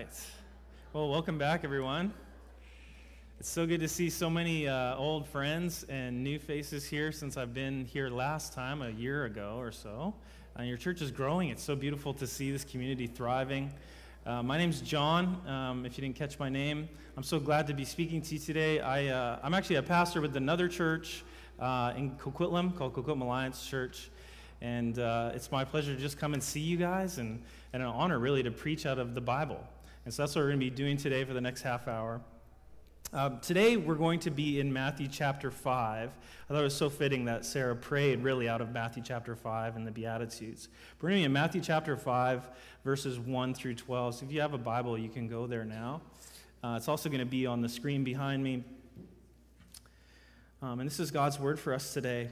right. Well, welcome back, everyone. It's so good to see so many uh, old friends and new faces here since I've been here last time, a year ago or so. Uh, your church is growing. It's so beautiful to see this community thriving. Uh, my name's John. Um, if you didn't catch my name, I'm so glad to be speaking to you today. I, uh, actually a pastor with another church uh, in Coquitlam called Coquitlam Alliance Church. And uh, it's my pleasure to just come and see you guys and, and an honor, really, to preach out of the Bible. And so that's what we're going to be doing today for the next half hour. Uh, today, we're going to be in Matthew chapter 5. I thought it was so fitting that Sarah prayed really out of Matthew chapter 5 and the Beatitudes. We're going to be in Matthew chapter 5, verses 1 through 12. So if you have a Bible, you can go there now. Uh, it's also going to be on the screen behind me. Um, and this is God's word for us today,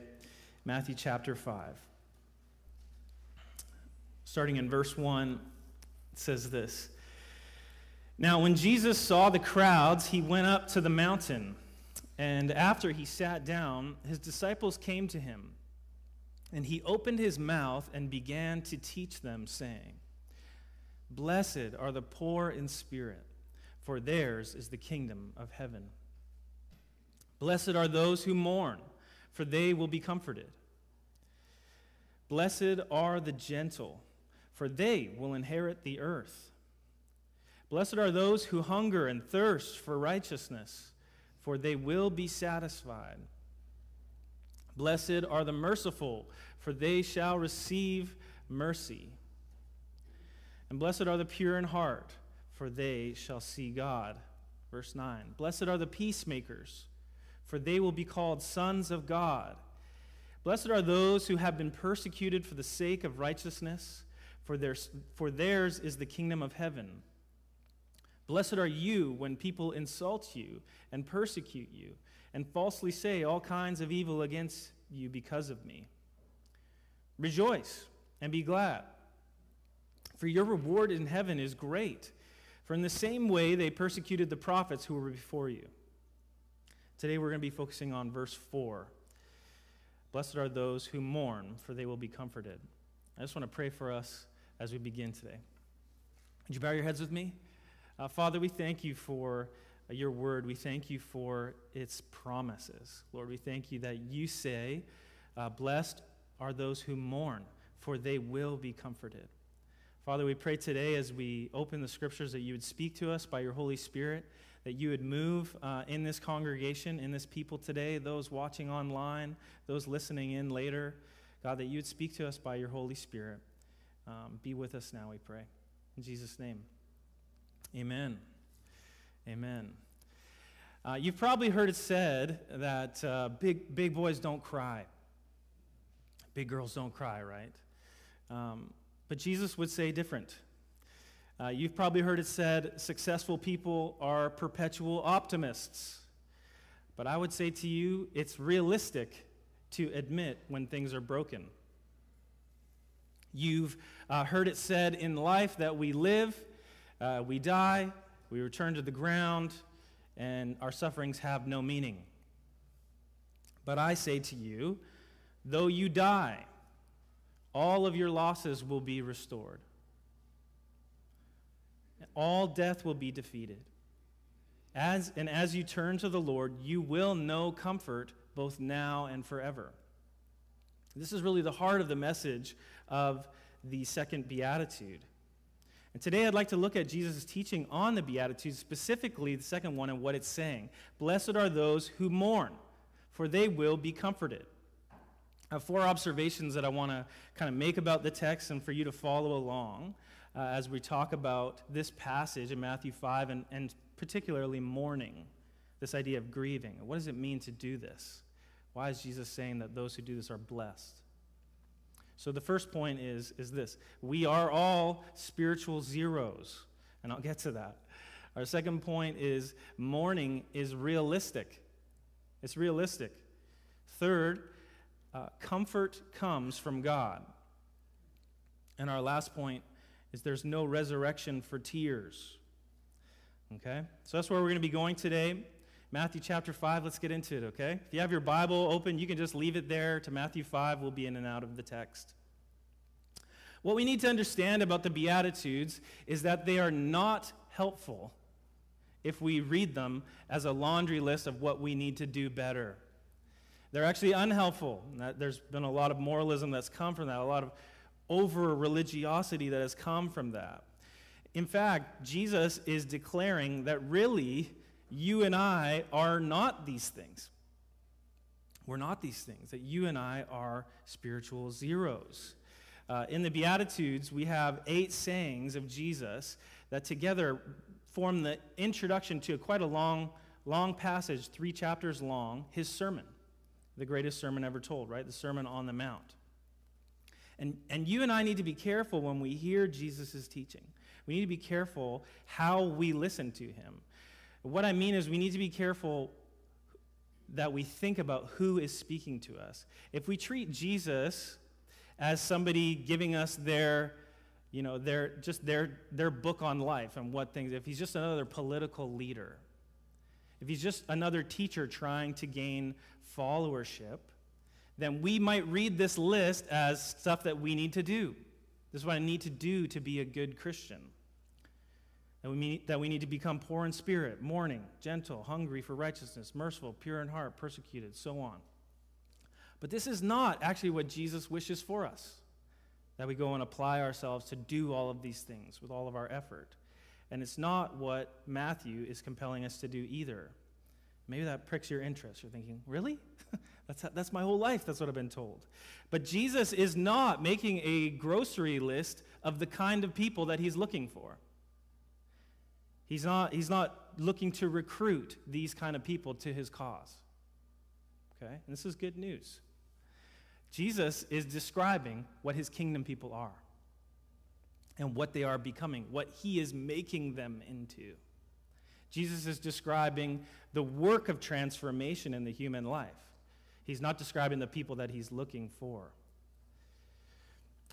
Matthew chapter 5. Starting in verse 1, it says this. Now, when Jesus saw the crowds, he went up to the mountain. And after he sat down, his disciples came to him. And he opened his mouth and began to teach them, saying, Blessed are the poor in spirit, for theirs is the kingdom of heaven. Blessed are those who mourn, for they will be comforted. Blessed are the gentle, for they will inherit the earth. Blessed are those who hunger and thirst for righteousness, for they will be satisfied. Blessed are the merciful, for they shall receive mercy. And blessed are the pure in heart, for they shall see God. Verse 9 Blessed are the peacemakers, for they will be called sons of God. Blessed are those who have been persecuted for the sake of righteousness, for, theirs, for theirs is the kingdom of heaven. Blessed are you when people insult you and persecute you and falsely say all kinds of evil against you because of me. Rejoice and be glad, for your reward in heaven is great. For in the same way they persecuted the prophets who were before you. Today we're going to be focusing on verse 4. Blessed are those who mourn, for they will be comforted. I just want to pray for us as we begin today. Would you bow your heads with me? Uh, Father, we thank you for uh, your word. We thank you for its promises. Lord, we thank you that you say, uh, Blessed are those who mourn, for they will be comforted. Father, we pray today as we open the scriptures that you would speak to us by your Holy Spirit, that you would move uh, in this congregation, in this people today, those watching online, those listening in later. God, that you would speak to us by your Holy Spirit. Um, be with us now, we pray. In Jesus' name. Amen. Amen. Uh, you've probably heard it said that uh, big, big boys don't cry. Big girls don't cry, right? Um, but Jesus would say different. Uh, you've probably heard it said successful people are perpetual optimists. But I would say to you, it's realistic to admit when things are broken. You've uh, heard it said in life that we live uh, we die, we return to the ground, and our sufferings have no meaning. But I say to you, though you die, all of your losses will be restored. All death will be defeated. As, and as you turn to the Lord, you will know comfort both now and forever. This is really the heart of the message of the second beatitude. And today I'd like to look at Jesus' teaching on the Beatitudes, specifically the second one and what it's saying. Blessed are those who mourn, for they will be comforted. I have four observations that I want to kind of make about the text and for you to follow along uh, as we talk about this passage in Matthew 5 and, and particularly mourning, this idea of grieving. What does it mean to do this? Why is Jesus saying that those who do this are blessed? So the first point is, is this we are all spiritual zeros, and I'll get to that. Our second point is mourning is realistic. It's realistic. Third, uh, comfort comes from God. And our last point is there's no resurrection for tears. Okay? So that's where we're going to be going today. Matthew chapter 5, let's get into it, okay? If you have your Bible open, you can just leave it there to Matthew 5. We'll be in and out of the text. What we need to understand about the Beatitudes is that they are not helpful if we read them as a laundry list of what we need to do better. They're actually unhelpful. There's been a lot of moralism that's come from that, a lot of over religiosity that has come from that. In fact, Jesus is declaring that really you and I are not these things. We're not these things, that you and I are spiritual zeros. Uh, in the Beatitudes, we have eight sayings of Jesus that together form the introduction to quite a long, long passage, three chapters long, his sermon, the greatest sermon ever told, right? The Sermon on the Mount. And, and you and I need to be careful when we hear Jesus' teaching. We need to be careful how we listen to him. What I mean is, we need to be careful that we think about who is speaking to us. If we treat Jesus as somebody giving us their you know, their, just their, their book on life and what things, if he's just another political leader, if he's just another teacher trying to gain followership, then we might read this list as stuff that we need to do. This is what I need to do to be a good Christian. That we, mean, that we need to become poor in spirit, mourning, gentle, hungry for righteousness, merciful, pure in heart, persecuted, so on. But this is not actually what Jesus wishes for us that we go and apply ourselves to do all of these things with all of our effort. And it's not what Matthew is compelling us to do either. Maybe that pricks your interest. You're thinking, really? that's, that's my whole life. That's what I've been told. But Jesus is not making a grocery list of the kind of people that he's looking for. He's not, he's not looking to recruit these kind of people to his cause. Okay? And this is good news. Jesus is describing what his kingdom people are and what they are becoming, what he is making them into. Jesus is describing the work of transformation in the human life. He's not describing the people that he's looking for.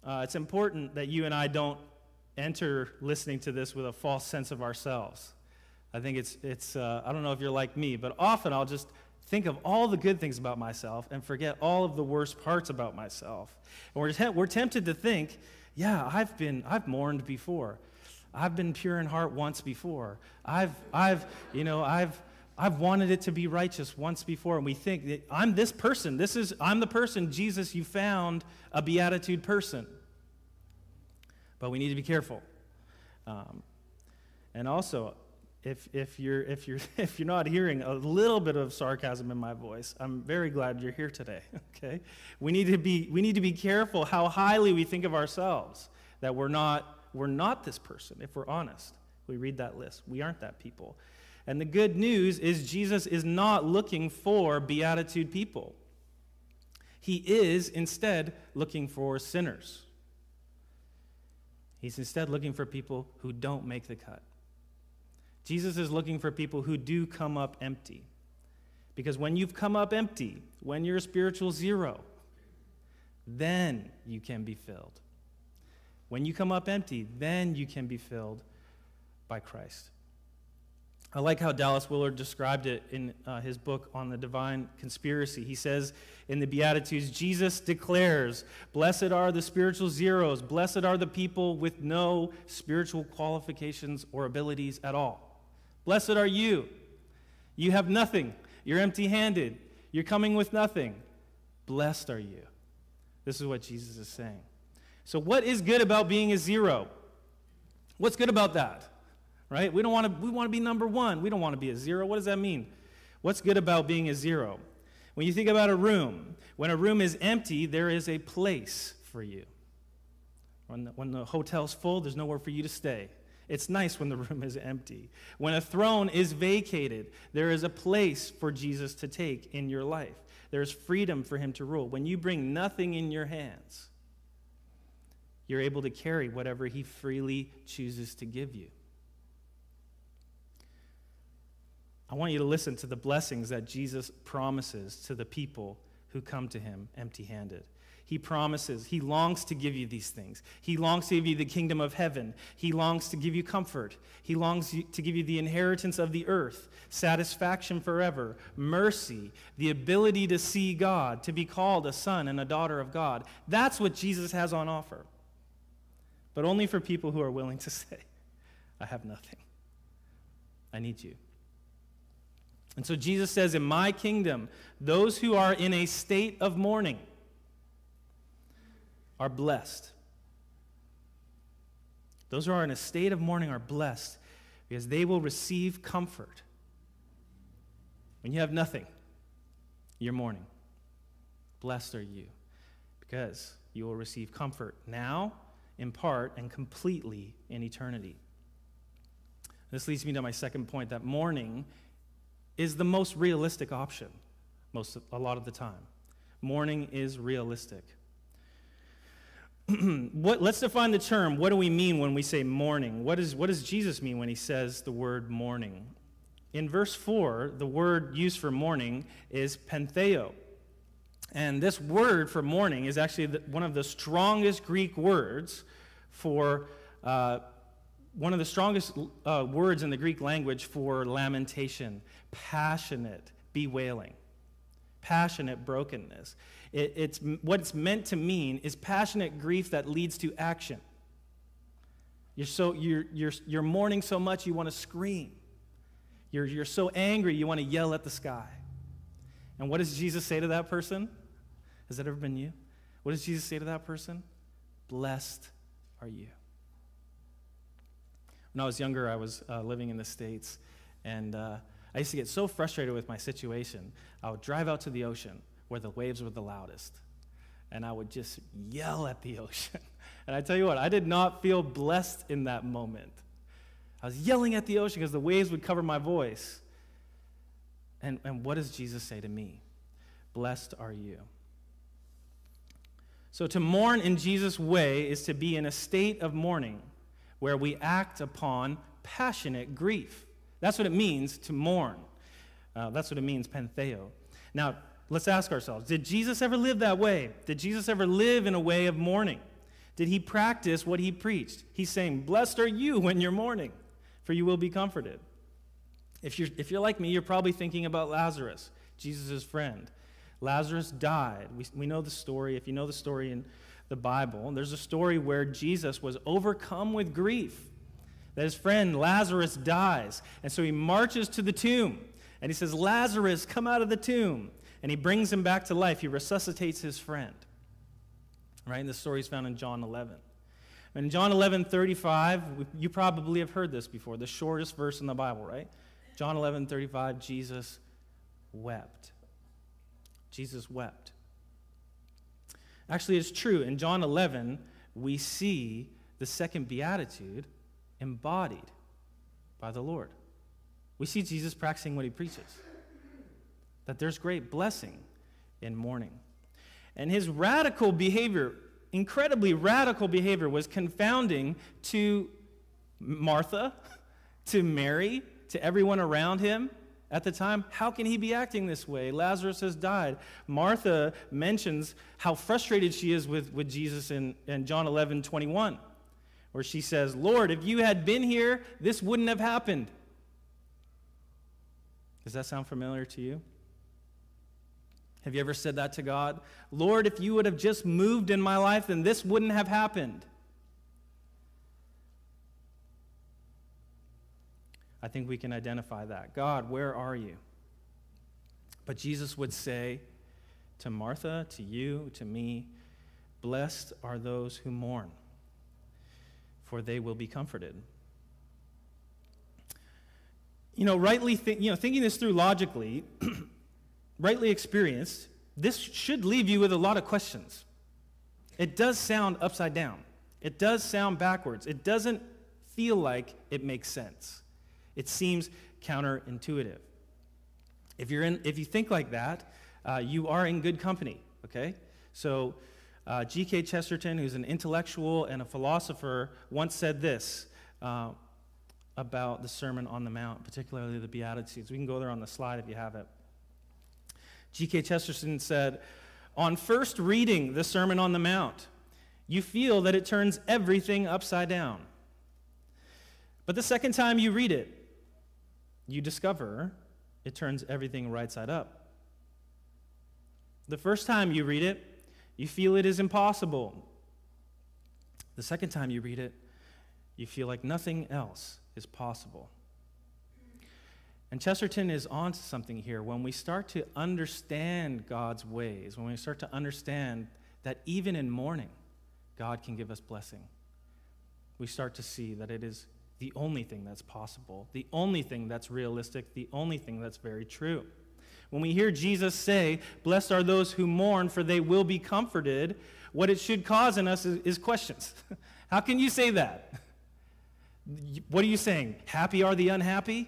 Uh, it's important that you and I don't enter listening to this with a false sense of ourselves. I think it's, it's uh, I don't know if you're like me, but often I'll just think of all the good things about myself and forget all of the worst parts about myself. And we're, te- we're tempted to think, yeah, I've been, I've mourned before. I've been pure in heart once before. I've, I've, you know, I've, I've wanted it to be righteous once before. And we think that I'm this person. This is, I'm the person, Jesus, you found a beatitude person. But we need to be careful. Um, and also, if, if, you're, if, you're, if you're not hearing a little bit of sarcasm in my voice, I'm very glad you're here today, okay? We need to be, we need to be careful how highly we think of ourselves, that we're not, we're not this person, if we're honest. We read that list. We aren't that people. And the good news is Jesus is not looking for beatitude people. He is instead looking for sinners. He's instead looking for people who don't make the cut. Jesus is looking for people who do come up empty. Because when you've come up empty, when you're a spiritual zero, then you can be filled. When you come up empty, then you can be filled by Christ. I like how Dallas Willard described it in uh, his book on the divine conspiracy. He says in the Beatitudes, Jesus declares, Blessed are the spiritual zeros, blessed are the people with no spiritual qualifications or abilities at all. Blessed are you. You have nothing. You're empty handed. You're coming with nothing. Blessed are you. This is what Jesus is saying. So, what is good about being a zero? What's good about that? Right? We don't want to we want to be number 1. We don't want to be a zero. What does that mean? What's good about being a zero? When you think about a room, when a room is empty, there is a place for you. When the, when the hotel's full, there's nowhere for you to stay. It's nice when the room is empty. When a throne is vacated, there is a place for Jesus to take in your life. There's freedom for him to rule. When you bring nothing in your hands, you're able to carry whatever he freely chooses to give you. I want you to listen to the blessings that Jesus promises to the people who come to him empty handed. He promises. He longs to give you these things. He longs to give you the kingdom of heaven. He longs to give you comfort. He longs to give you the inheritance of the earth, satisfaction forever, mercy, the ability to see God, to be called a son and a daughter of God. That's what Jesus has on offer. But only for people who are willing to say, I have nothing. I need you. And so Jesus says, In my kingdom, those who are in a state of mourning are blessed. Those who are in a state of mourning are blessed because they will receive comfort. When you have nothing, you're mourning. Blessed are you because you will receive comfort now, in part, and completely in eternity. This leads me to my second point that mourning is the most realistic option most a lot of the time. Mourning is realistic. what, let's define the term. What do we mean when we say mourning? What, is, what does Jesus mean when he says the word mourning? In verse 4, the word used for mourning is pentheo. And this word for mourning is actually the, one of the strongest Greek words for, uh, one of the strongest uh, words in the Greek language for lamentation, passionate bewailing, passionate brokenness. It, it's, what it's meant to mean is passionate grief that leads to action. You're, so, you're, you're, you're mourning so much you want to scream. You're, you're so angry you want to yell at the sky. And what does Jesus say to that person? Has that ever been you? What does Jesus say to that person? Blessed are you. When I was younger, I was uh, living in the States, and uh, I used to get so frustrated with my situation. I would drive out to the ocean where the waves were the loudest, and I would just yell at the ocean. and I tell you what, I did not feel blessed in that moment. I was yelling at the ocean because the waves would cover my voice. And, and what does Jesus say to me? Blessed are you. So, to mourn in Jesus' way is to be in a state of mourning where we act upon passionate grief. That's what it means to mourn. Uh, that's what it means, pentheo. Now, let's ask ourselves Did Jesus ever live that way? Did Jesus ever live in a way of mourning? Did he practice what he preached? He's saying, Blessed are you when you're mourning, for you will be comforted. If you're, if you're like me, you're probably thinking about Lazarus, Jesus' friend. Lazarus died. We, we know the story. If you know the story in the Bible, there's a story where Jesus was overcome with grief that his friend Lazarus dies. And so he marches to the tomb and he says, Lazarus, come out of the tomb. And he brings him back to life. He resuscitates his friend. Right? And the story is found in John 11. In John 11, 35, you probably have heard this before, the shortest verse in the Bible, right? John 11, 35, Jesus wept. Jesus wept. Actually, it's true. In John 11, we see the second beatitude embodied by the Lord. We see Jesus practicing what he preaches that there's great blessing in mourning. And his radical behavior, incredibly radical behavior, was confounding to Martha, to Mary, to everyone around him at the time. How can he be acting this way? Lazarus has died. Martha mentions how frustrated she is with, with Jesus in, in John 11 21 where she says, Lord, if you had been here, this wouldn't have happened. Does that sound familiar to you? Have you ever said that to God? Lord, if you would have just moved in my life, then this wouldn't have happened. I think we can identify that. God, where are you? But Jesus would say to Martha, to you, to me, Blessed are those who mourn for they will be comforted. You know, rightly th- you know, thinking this through logically, rightly experienced, this should leave you with a lot of questions. It does sound upside down. It does sound backwards. It doesn't feel like it makes sense. It seems counterintuitive. If, you're in, if you think like that, uh, you are in good company, okay? So uh, G.K. Chesterton, who's an intellectual and a philosopher, once said this uh, about the Sermon on the Mount, particularly the Beatitudes. We can go there on the slide if you have it. G.K. Chesterton said, On first reading the Sermon on the Mount, you feel that it turns everything upside down. But the second time you read it, you discover it turns everything right side up. The first time you read it, you feel it is impossible. The second time you read it, you feel like nothing else is possible. And Chesterton is onto something here. When we start to understand God's ways, when we start to understand that even in mourning, God can give us blessing, we start to see that it is the only thing that's possible, the only thing that's realistic, the only thing that's very true. When we hear Jesus say, Blessed are those who mourn, for they will be comforted, what it should cause in us is, is questions. How can you say that? What are you saying? Happy are the unhappy?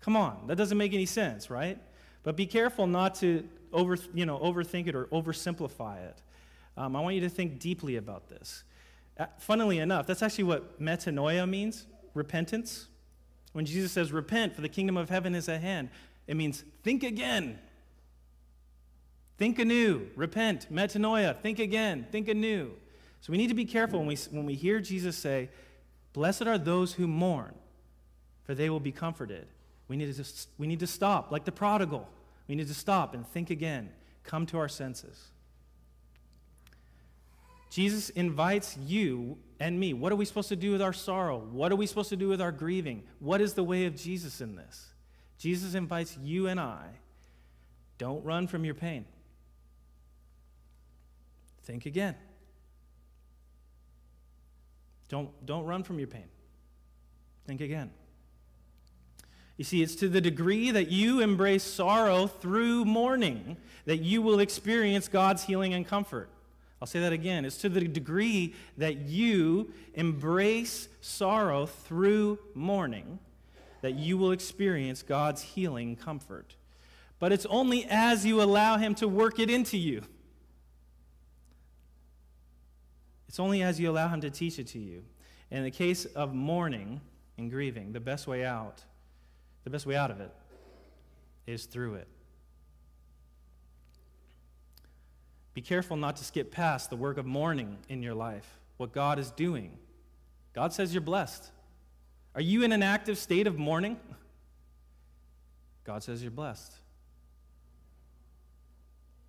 Come on, that doesn't make any sense, right? But be careful not to over, you know, overthink it or oversimplify it. Um, I want you to think deeply about this. Uh, funnily enough, that's actually what metanoia means repentance. When Jesus says, Repent, for the kingdom of heaven is at hand, it means think again. Think anew. Repent. Metanoia. Think again. Think anew. So we need to be careful when we, when we hear Jesus say, Blessed are those who mourn, for they will be comforted. We need, to, we need to stop, like the prodigal. We need to stop and think again, come to our senses. Jesus invites you and me. What are we supposed to do with our sorrow? What are we supposed to do with our grieving? What is the way of Jesus in this? Jesus invites you and I don't run from your pain. Think again. Don't, don't run from your pain. Think again. You see, it's to the degree that you embrace sorrow through mourning that you will experience God's healing and comfort. I'll say that again. It's to the degree that you embrace sorrow through mourning that you will experience God's healing comfort. But it's only as you allow Him to work it into you. It's only as you allow Him to teach it to you. In the case of mourning and grieving, the best way out, the best way out of it is through it. Be careful not to skip past the work of mourning in your life, what God is doing. God says you're blessed. Are you in an active state of mourning? God says you're blessed.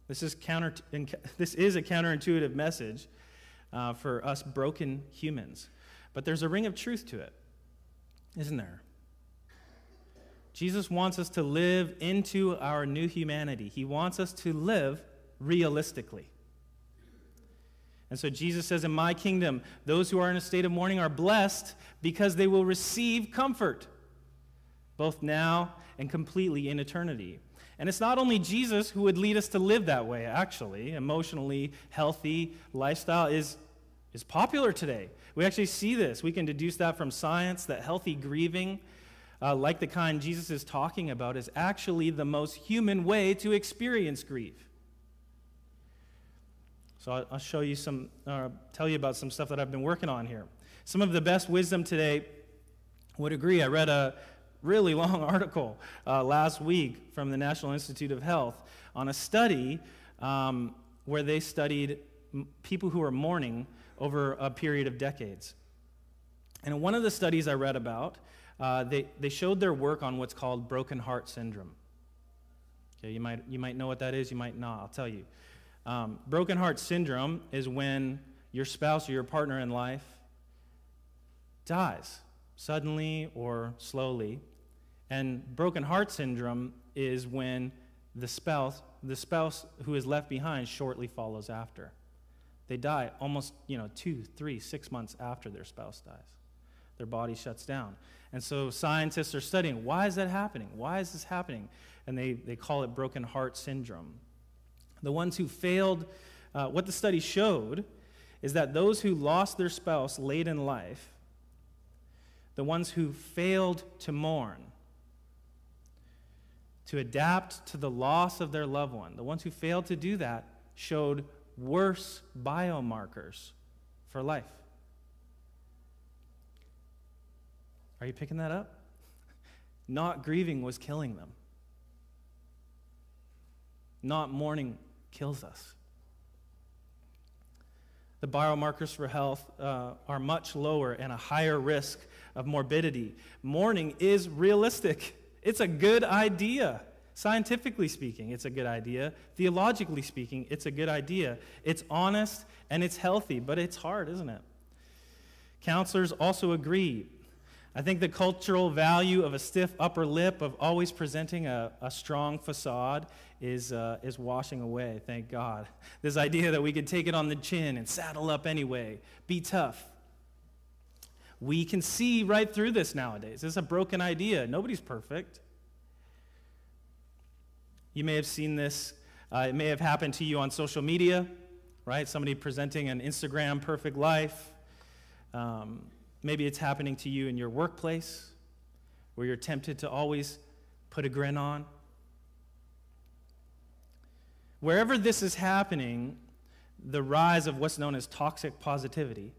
This is, counter, this is a counterintuitive message uh, for us broken humans, but there's a ring of truth to it, isn't there? Jesus wants us to live into our new humanity. He wants us to live realistically. And so Jesus says, In my kingdom, those who are in a state of mourning are blessed because they will receive comfort, both now and completely in eternity. And it's not only Jesus who would lead us to live that way, actually. Emotionally healthy lifestyle is, is popular today. We actually see this. We can deduce that from science that healthy grieving, uh, like the kind Jesus is talking about, is actually the most human way to experience grief. So I'll, show you some, uh, tell you about some stuff that I've been working on here. Some of the best wisdom today would agree. I read a really long article uh, last week from the National Institute of Health on a study um, where they studied m- people who are mourning over a period of decades. And in one of the studies I read about, uh, they, they showed their work on what's called broken heart syndrome. Okay, you might, you might know what that is, you might not. I'll tell you. Um, broken heart syndrome is when your spouse or your partner in life dies suddenly or slowly. And broken heart syndrome is when the spouse, the spouse who is left behind shortly follows after. They die almost, you know, two, three, six months after their spouse dies. Their body shuts down. And so scientists are studying why is that happening? Why is this happening? And they, they call it broken heart syndrome. The ones who failed, uh, what the study showed is that those who lost their spouse late in life, the ones who failed to mourn, to adapt to the loss of their loved one, the ones who failed to do that showed worse biomarkers for life. Are you picking that up? Not grieving was killing them. Not mourning kills us. The biomarkers for health uh, are much lower and a higher risk of morbidity. Mourning is realistic, it's a good idea. Scientifically speaking, it's a good idea. Theologically speaking, it's a good idea. It's honest and it's healthy, but it's hard, isn't it? Counselors also agree I think the cultural value of a stiff upper lip, of always presenting a, a strong facade, is, uh, is washing away, thank God. This idea that we could take it on the chin and saddle up anyway, be tough. We can see right through this nowadays. It's a broken idea. Nobody's perfect. You may have seen this, uh, it may have happened to you on social media, right? Somebody presenting an Instagram perfect life. Um, Maybe it's happening to you in your workplace where you're tempted to always put a grin on. Wherever this is happening, the rise of what's known as toxic positivity,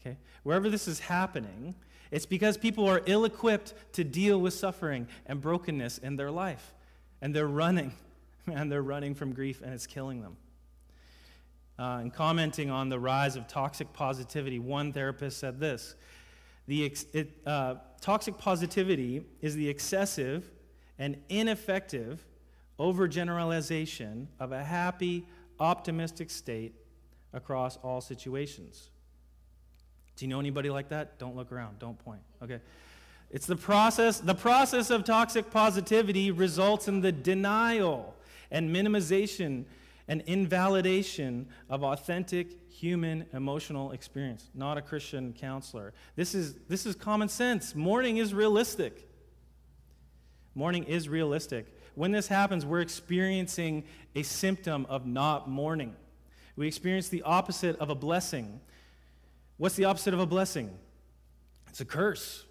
okay, wherever this is happening, it's because people are ill equipped to deal with suffering and brokenness in their life. And they're running, man, they're running from grief and it's killing them. Uh, and commenting on the rise of toxic positivity, one therapist said this the ex- it, uh, Toxic positivity is the excessive and ineffective overgeneralization of a happy, optimistic state across all situations. Do you know anybody like that? Don't look around, don't point. Okay. It's the process, the process of toxic positivity results in the denial and minimization an invalidation of authentic human emotional experience, not a Christian counselor. This is, this is common sense. Mourning is realistic. Mourning is realistic. When this happens, we're experiencing a symptom of not mourning. We experience the opposite of a blessing. What's the opposite of a blessing? It's a curse.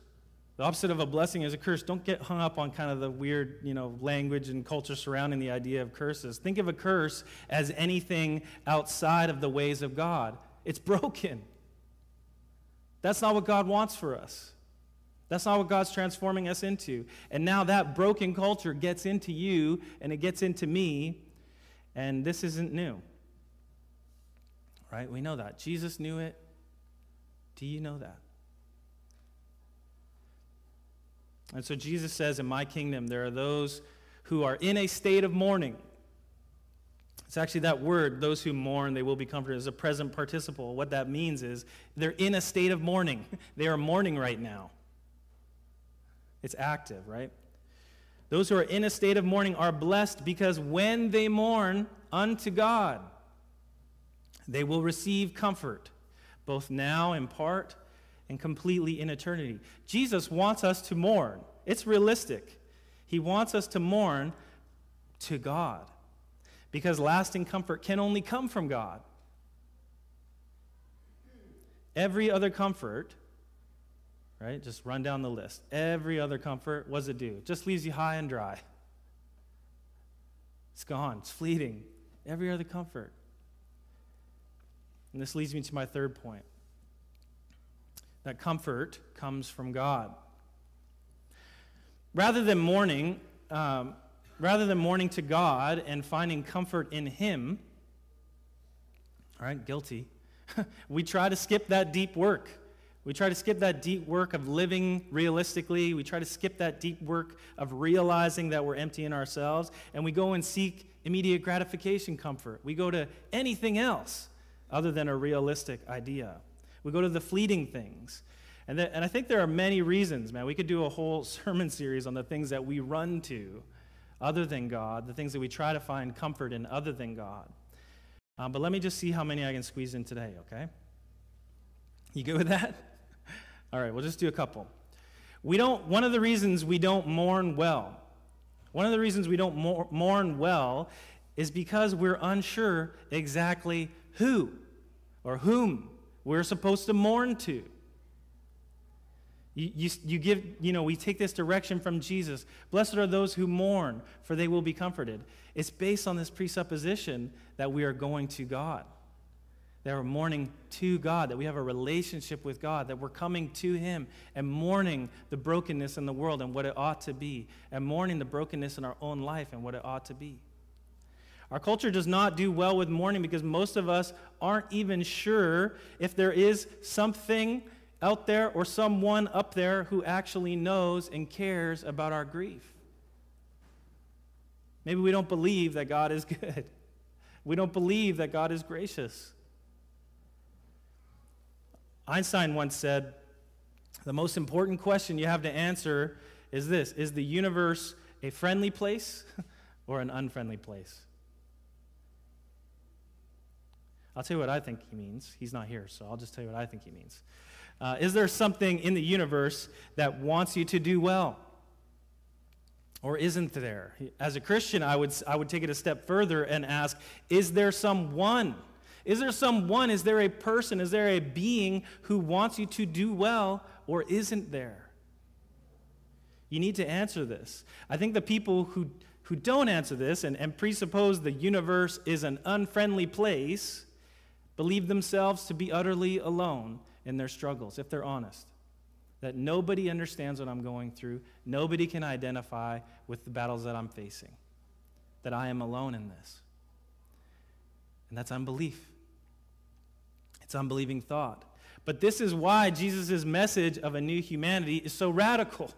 The opposite of a blessing is a curse. Don't get hung up on kind of the weird, you know, language and culture surrounding the idea of curses. Think of a curse as anything outside of the ways of God. It's broken. That's not what God wants for us. That's not what God's transforming us into. And now that broken culture gets into you and it gets into me, and this isn't new. Right? We know that. Jesus knew it. Do you know that? And so Jesus says, In my kingdom, there are those who are in a state of mourning. It's actually that word, those who mourn, they will be comforted, is a present participle. What that means is they're in a state of mourning. they are mourning right now. It's active, right? Those who are in a state of mourning are blessed because when they mourn unto God, they will receive comfort, both now in part and completely in eternity. Jesus wants us to mourn. It's realistic. He wants us to mourn to God because lasting comfort can only come from God. Every other comfort, right? Just run down the list. Every other comfort, what does it do? just leaves you high and dry. It's gone, it's fleeting. Every other comfort. And this leads me to my third point that comfort comes from God. Rather than mourning, um, rather than mourning to God and finding comfort in Him, all right, guilty, we try to skip that deep work. We try to skip that deep work of living realistically. We try to skip that deep work of realizing that we're empty in ourselves. And we go and seek immediate gratification comfort. We go to anything else other than a realistic idea. We go to the fleeting things. And, and I think there are many reasons, man. We could do a whole sermon series on the things that we run to other than God, the things that we try to find comfort in other than God. Um, but let me just see how many I can squeeze in today, okay? You good with that? All right, we'll just do a couple. We don't, one of the reasons we don't mourn well, one of the reasons we don't mourn well is because we're unsure exactly who or whom we're supposed to mourn to. You, you, you, give, you know, we take this direction from Jesus. Blessed are those who mourn, for they will be comforted. It's based on this presupposition that we are going to God, that we're mourning to God, that we have a relationship with God, that we're coming to Him and mourning the brokenness in the world and what it ought to be, and mourning the brokenness in our own life and what it ought to be. Our culture does not do well with mourning because most of us aren't even sure if there is something out there or someone up there who actually knows and cares about our grief. Maybe we don't believe that God is good. We don't believe that God is gracious. Einstein once said, The most important question you have to answer is this Is the universe a friendly place or an unfriendly place? I'll tell you what I think he means. He's not here, so I'll just tell you what I think he means. Uh, is there something in the universe that wants you to do well? Or isn't there? As a Christian, I would, I would take it a step further and ask Is there someone? Is there someone? Is there a person? Is there a being who wants you to do well, or isn't there? You need to answer this. I think the people who, who don't answer this and, and presuppose the universe is an unfriendly place believe themselves to be utterly alone in their struggles, if they're honest. That nobody understands what I'm going through, nobody can identify with the battles that I'm facing, that I am alone in this. And that's unbelief. It's unbelieving thought. But this is why Jesus' message of a new humanity is so radical.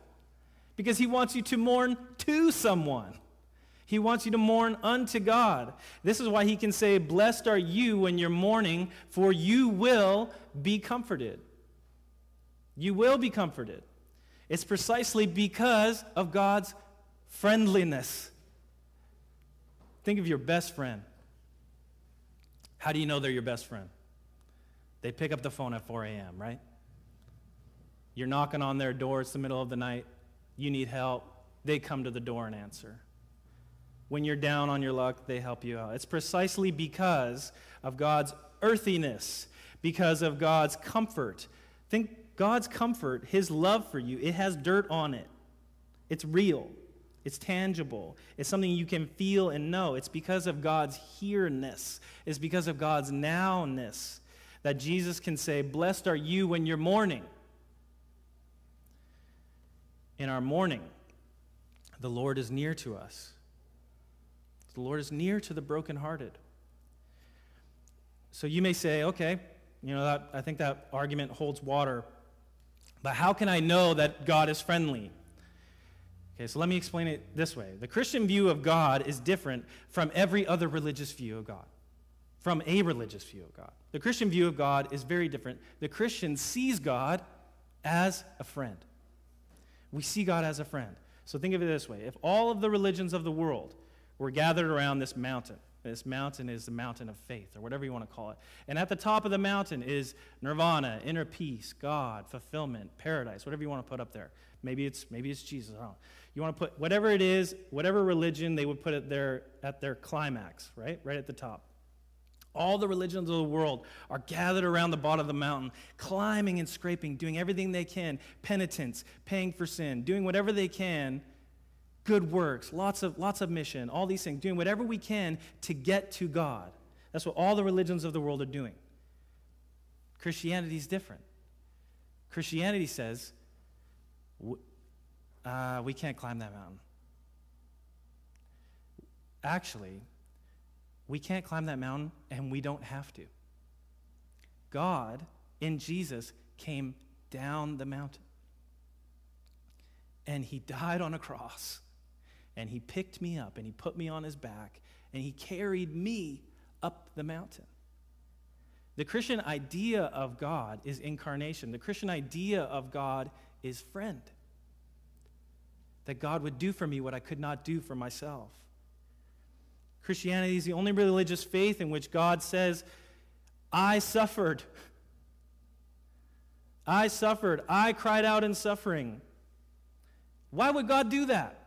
Because he wants you to mourn to someone. He wants you to mourn unto God. This is why he can say, Blessed are you when you're mourning, for you will be comforted. You will be comforted. It's precisely because of God's friendliness. Think of your best friend. How do you know they're your best friend? They pick up the phone at 4 a.m., right? You're knocking on their door, it's the middle of the night, you need help. They come to the door and answer. When you're down on your luck, they help you out. It's precisely because of God's earthiness, because of God's comfort. Think God's comfort, His love for you, it has dirt on it. It's real, it's tangible, it's something you can feel and know. It's because of God's here-ness, it's because of God's nowness that Jesus can say, Blessed are you when you're mourning. In our mourning, the Lord is near to us. The Lord is near to the brokenhearted. So you may say, okay, you know, that, I think that argument holds water. But how can I know that God is friendly? Okay, so let me explain it this way. The Christian view of God is different from every other religious view of God, from a religious view of God. The Christian view of God is very different. The Christian sees God as a friend. We see God as a friend. So think of it this way if all of the religions of the world were gathered around this mountain, this mountain is the mountain of faith, or whatever you want to call it. And at the top of the mountain is nirvana, inner peace, God, fulfillment, paradise, whatever you want to put up there. Maybe it's, maybe it's Jesus. You want to put whatever it is, whatever religion, they would put it there at their climax, right? Right at the top. All the religions of the world are gathered around the bottom of the mountain, climbing and scraping, doing everything they can penitence, paying for sin, doing whatever they can good works, lots of, lots of mission, all these things, doing whatever we can to get to God. That's what all the religions of the world are doing. Christianity is different. Christianity says, uh, we can't climb that mountain. Actually, we can't climb that mountain and we don't have to. God, in Jesus, came down the mountain. And he died on a cross and he picked me up and he put me on his back and he carried me up the mountain. The Christian idea of God is incarnation. The Christian idea of God is friend. That God would do for me what I could not do for myself. Christianity is the only religious faith in which God says, I suffered. I suffered. I cried out in suffering. Why would God do that?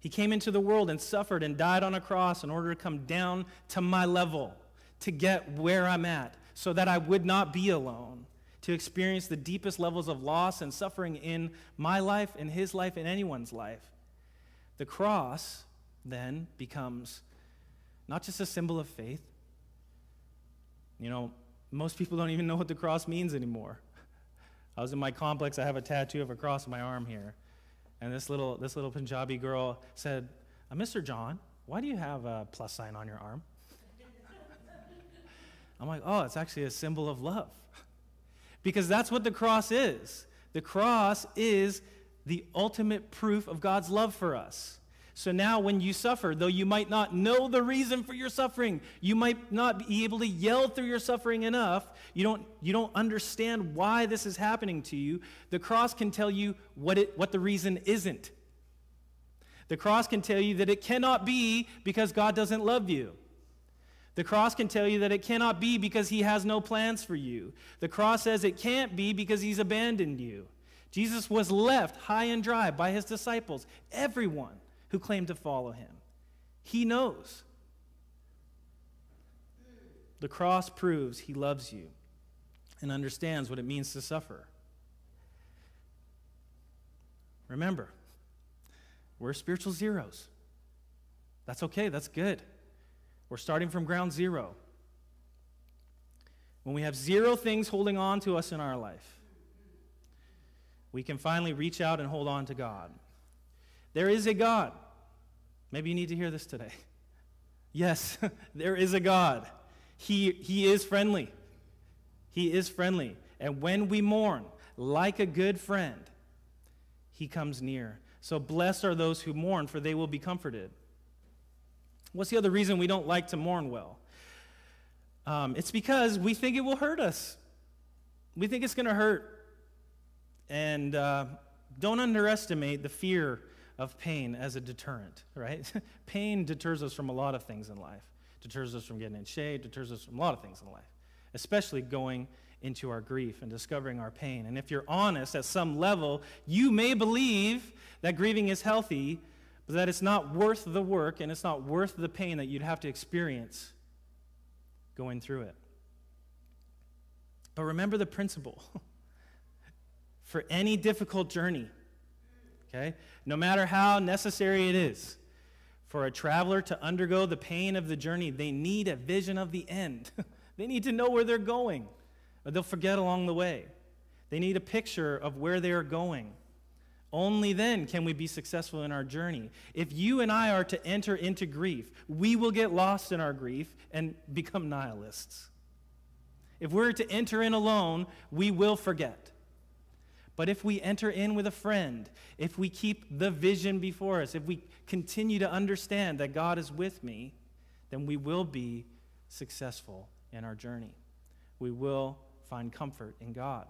He came into the world and suffered and died on a cross in order to come down to my level, to get where I'm at, so that I would not be alone, to experience the deepest levels of loss and suffering in my life, in his life, in anyone's life. The cross then becomes not just a symbol of faith. You know, most people don't even know what the cross means anymore. I was in my complex, I have a tattoo of a cross on my arm here. And this little, this little Punjabi girl said, uh, Mr. John, why do you have a plus sign on your arm? I'm like, oh, it's actually a symbol of love. because that's what the cross is. The cross is the ultimate proof of God's love for us. So now, when you suffer, though you might not know the reason for your suffering, you might not be able to yell through your suffering enough, you don't, you don't understand why this is happening to you, the cross can tell you what, it, what the reason isn't. The cross can tell you that it cannot be because God doesn't love you. The cross can tell you that it cannot be because he has no plans for you. The cross says it can't be because he's abandoned you. Jesus was left high and dry by his disciples, everyone who claim to follow him. He knows. The cross proves he loves you and understands what it means to suffer. Remember, we're spiritual zeros. That's okay, that's good. We're starting from ground zero. When we have zero things holding on to us in our life, we can finally reach out and hold on to God. There is a God. Maybe you need to hear this today. Yes, there is a God. He, he is friendly. He is friendly. And when we mourn, like a good friend, he comes near. So blessed are those who mourn, for they will be comforted. What's the other reason we don't like to mourn well? Um, it's because we think it will hurt us. We think it's going to hurt. And uh, don't underestimate the fear of pain as a deterrent, right? pain deters us from a lot of things in life. Deters us from getting in shade, deters us from a lot of things in life, especially going into our grief and discovering our pain. And if you're honest at some level, you may believe that grieving is healthy, but that it's not worth the work and it's not worth the pain that you'd have to experience going through it. But remember the principle. For any difficult journey, Okay? No matter how necessary it is for a traveler to undergo the pain of the journey, they need a vision of the end. they need to know where they're going, or they'll forget along the way. They need a picture of where they are going. Only then can we be successful in our journey. If you and I are to enter into grief, we will get lost in our grief and become nihilists. If we're to enter in alone, we will forget. But if we enter in with a friend, if we keep the vision before us, if we continue to understand that God is with me, then we will be successful in our journey. We will find comfort in God.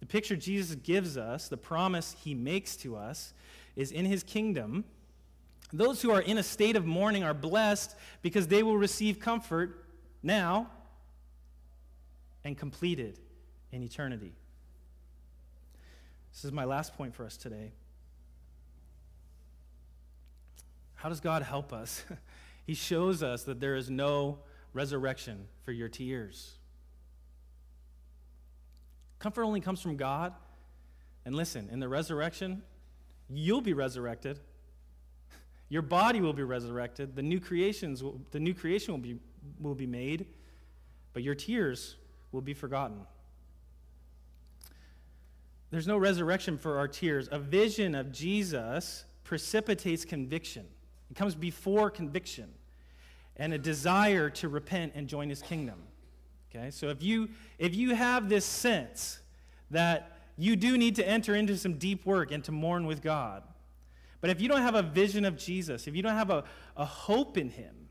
The picture Jesus gives us, the promise he makes to us, is in his kingdom. Those who are in a state of mourning are blessed because they will receive comfort now and completed in eternity. This is my last point for us today. How does God help us? he shows us that there is no resurrection for your tears. Comfort only comes from God. And listen, in the resurrection, you'll be resurrected. Your body will be resurrected. The new creations will, the new creation will be, will be made, but your tears will be forgotten. There's no resurrection for our tears. A vision of Jesus precipitates conviction, it comes before conviction and a desire to repent and join his kingdom. Okay? So if you if you have this sense that you do need to enter into some deep work and to mourn with God. But if you don't have a vision of Jesus, if you don't have a, a hope in him,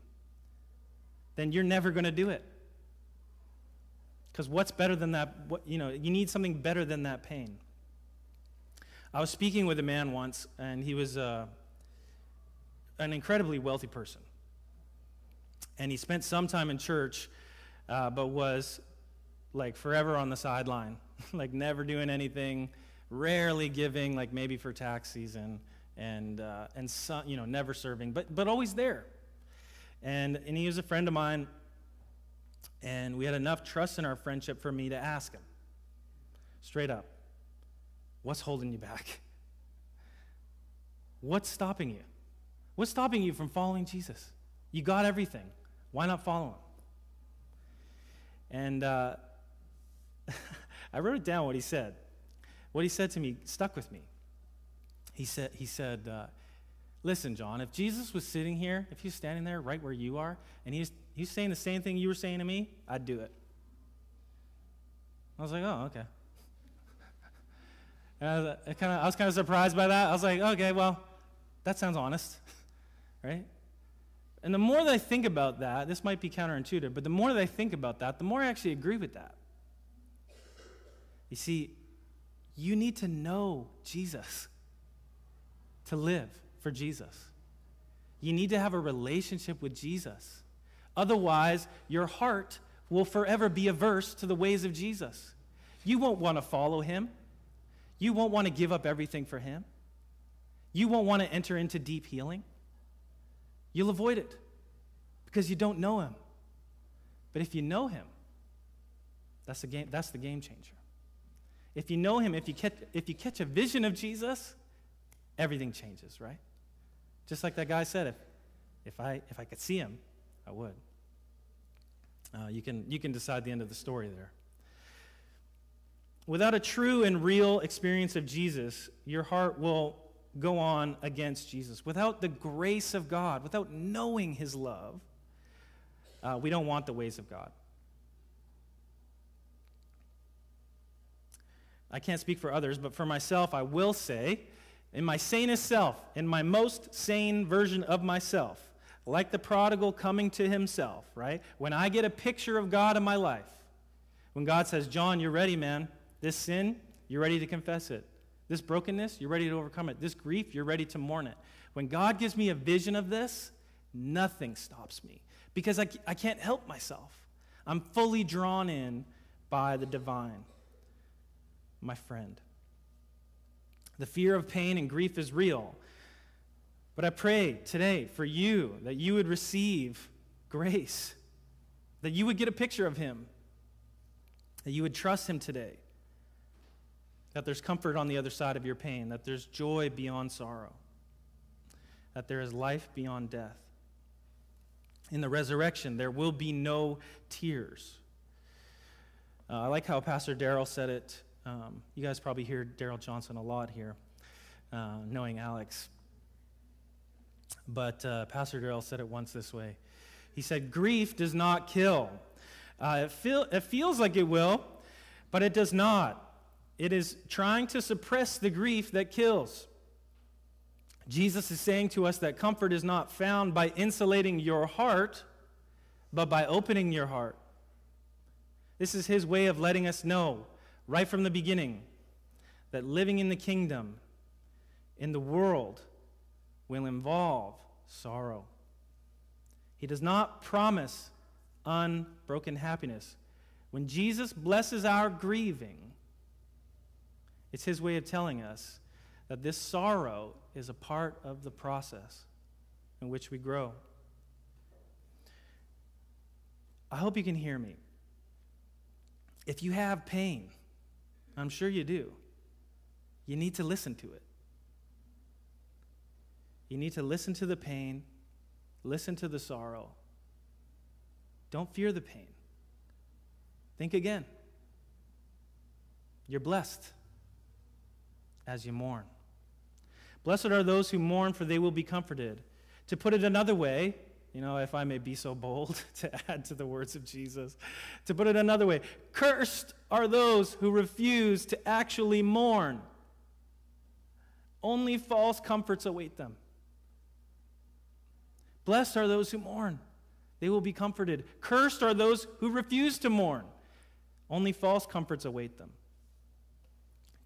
then you're never going to do it. Because what's better than that? What, you know, you need something better than that pain. I was speaking with a man once, and he was uh, an incredibly wealthy person. And he spent some time in church, uh, but was like forever on the sideline, like never doing anything, rarely giving, like maybe for tax season, and uh, and so, you know never serving, but but always there. And and he was a friend of mine, and we had enough trust in our friendship for me to ask him, straight up, What's holding you back? What's stopping you? What's stopping you from following Jesus? You got everything. Why not follow him? And uh, I wrote it down what he said. What he said to me stuck with me. He said, he said uh, Listen, John, if Jesus was sitting here, if he was standing there right where you are, and he's, he's saying the same thing you were saying to me, I'd do it. I was like, oh, okay. And I was, uh, kind of, I was kind of surprised by that. I was like, okay, well, that sounds honest. right? And the more that I think about that, this might be counterintuitive, but the more that I think about that, the more I actually agree with that. You see, you need to know Jesus to live for Jesus. You need to have a relationship with Jesus. Otherwise, your heart will forever be averse to the ways of Jesus. You won't want to follow him. You won't want to give up everything for him. You won't want to enter into deep healing. You'll avoid it because you don't know him. But if you know him, that's the game, that's the game changer. If you know him, if you, catch, if you catch a vision of Jesus, everything changes, right? Just like that guy said, if, if, I, if I could see him, I would. Uh, you, can, you can decide the end of the story there. Without a true and real experience of Jesus, your heart will go on against Jesus. Without the grace of God, without knowing his love, uh, we don't want the ways of God. I can't speak for others, but for myself, I will say, in my sanest self, in my most sane version of myself, like the prodigal coming to himself, right? When I get a picture of God in my life, when God says, John, you're ready, man. This sin, you're ready to confess it. This brokenness, you're ready to overcome it. This grief, you're ready to mourn it. When God gives me a vision of this, nothing stops me because I, I can't help myself. I'm fully drawn in by the divine my friend. The fear of pain and grief is real. But I pray today for you that you would receive grace, that you would get a picture of Him, that you would trust Him today, that there's comfort on the other side of your pain, that there's joy beyond sorrow, that there is life beyond death. In the resurrection, there will be no tears. Uh, I like how Pastor Darrell said it um, you guys probably hear Darrell Johnson a lot here, uh, knowing Alex. But uh, Pastor Darrell said it once this way He said, Grief does not kill. Uh, it, feel, it feels like it will, but it does not. It is trying to suppress the grief that kills. Jesus is saying to us that comfort is not found by insulating your heart, but by opening your heart. This is his way of letting us know right from the beginning that living in the kingdom, in the world, will involve sorrow. He does not promise unbroken happiness. When Jesus blesses our grieving, it's his way of telling us that this sorrow is a part of the process in which we grow. I hope you can hear me. If you have pain, I'm sure you do. You need to listen to it. You need to listen to the pain, listen to the sorrow. Don't fear the pain. Think again. You're blessed as you mourn. Blessed are those who mourn, for they will be comforted. To put it another way, you know, if I may be so bold to add to the words of Jesus. To put it another way, cursed are those who refuse to actually mourn. Only false comforts await them. Blessed are those who mourn, they will be comforted. Cursed are those who refuse to mourn. Only false comforts await them.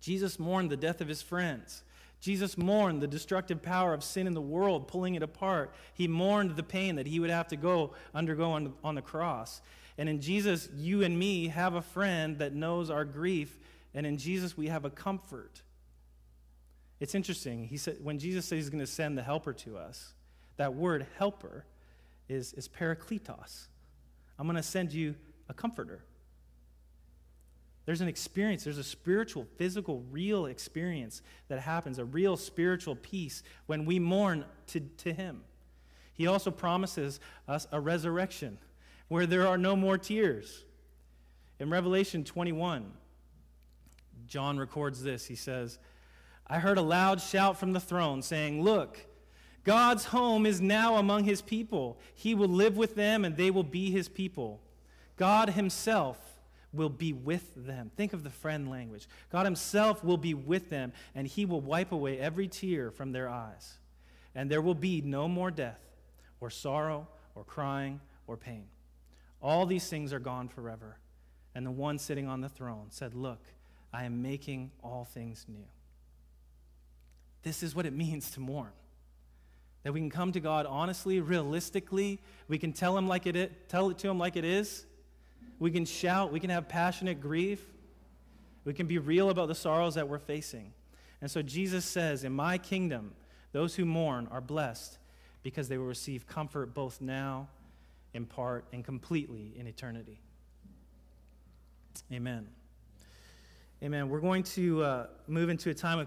Jesus mourned the death of his friends. Jesus mourned the destructive power of sin in the world, pulling it apart. He mourned the pain that he would have to go undergo on, on the cross. And in Jesus, you and me have a friend that knows our grief, and in Jesus, we have a comfort. It's interesting. He said, when Jesus says he's going to send the helper to us, that word helper is, is parakletos. I'm going to send you a comforter. There's an experience, there's a spiritual, physical, real experience that happens, a real spiritual peace when we mourn to, to Him. He also promises us a resurrection where there are no more tears. In Revelation 21, John records this. He says, I heard a loud shout from the throne saying, Look, God's home is now among his people. He will live with them and they will be his people. God himself will be with them. Think of the friend language. God Himself will be with them, and He will wipe away every tear from their eyes. And there will be no more death, or sorrow, or crying, or pain. All these things are gone forever. And the one sitting on the throne said, Look, I am making all things new. This is what it means to mourn. That we can come to God honestly, realistically. We can tell him like it is, tell it to him like it is. We can shout, we can have passionate grief. We can be real about the sorrows that we're facing. And so Jesus says, In my kingdom, those who mourn are blessed because they will receive comfort both now, in part, and completely in eternity. Amen. Amen. We're going to uh, move into a time of